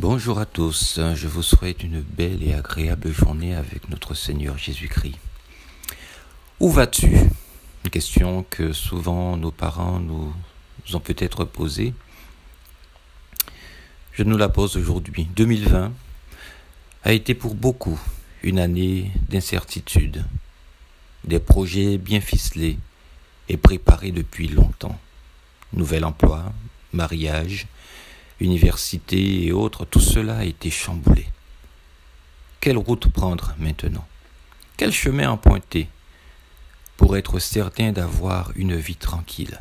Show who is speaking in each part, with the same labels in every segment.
Speaker 1: Bonjour à tous, je vous souhaite une belle et agréable journée avec notre Seigneur Jésus-Christ. Où vas-tu? Une question que souvent nos parents nous ont peut-être posée. Je nous la pose aujourd'hui. 2020 a été pour beaucoup une année d'incertitude, des projets bien ficelés et préparés depuis longtemps. Nouvel emploi, mariage, université et autres, tout cela a été chamboulé. Quelle route prendre maintenant? Quel chemin emprunter pour être certain d'avoir une vie tranquille?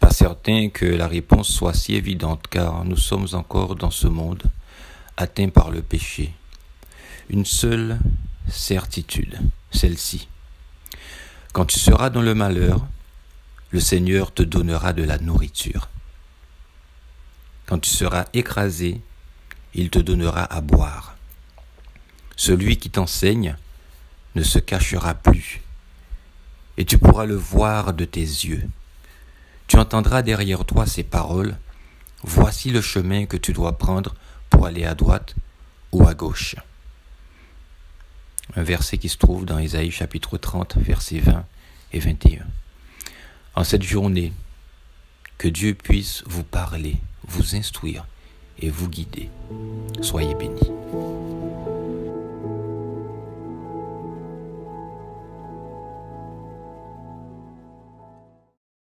Speaker 1: Pas certain que la réponse soit si évidente car nous sommes encore dans ce monde atteint par le péché. Une seule certitude, celle-ci. Quand tu seras dans le malheur, le Seigneur te donnera de la nourriture. Quand tu seras écrasé, il te donnera à boire. Celui qui t'enseigne ne se cachera plus, et tu pourras le voir de tes yeux. Tu entendras derrière toi ces paroles, Voici le chemin que tu dois prendre pour aller à droite ou à gauche. Un verset qui se trouve dans Ésaïe chapitre 30, versets 20 et 21. En cette journée, que Dieu puisse vous parler vous instruire et vous guider. Soyez bénis.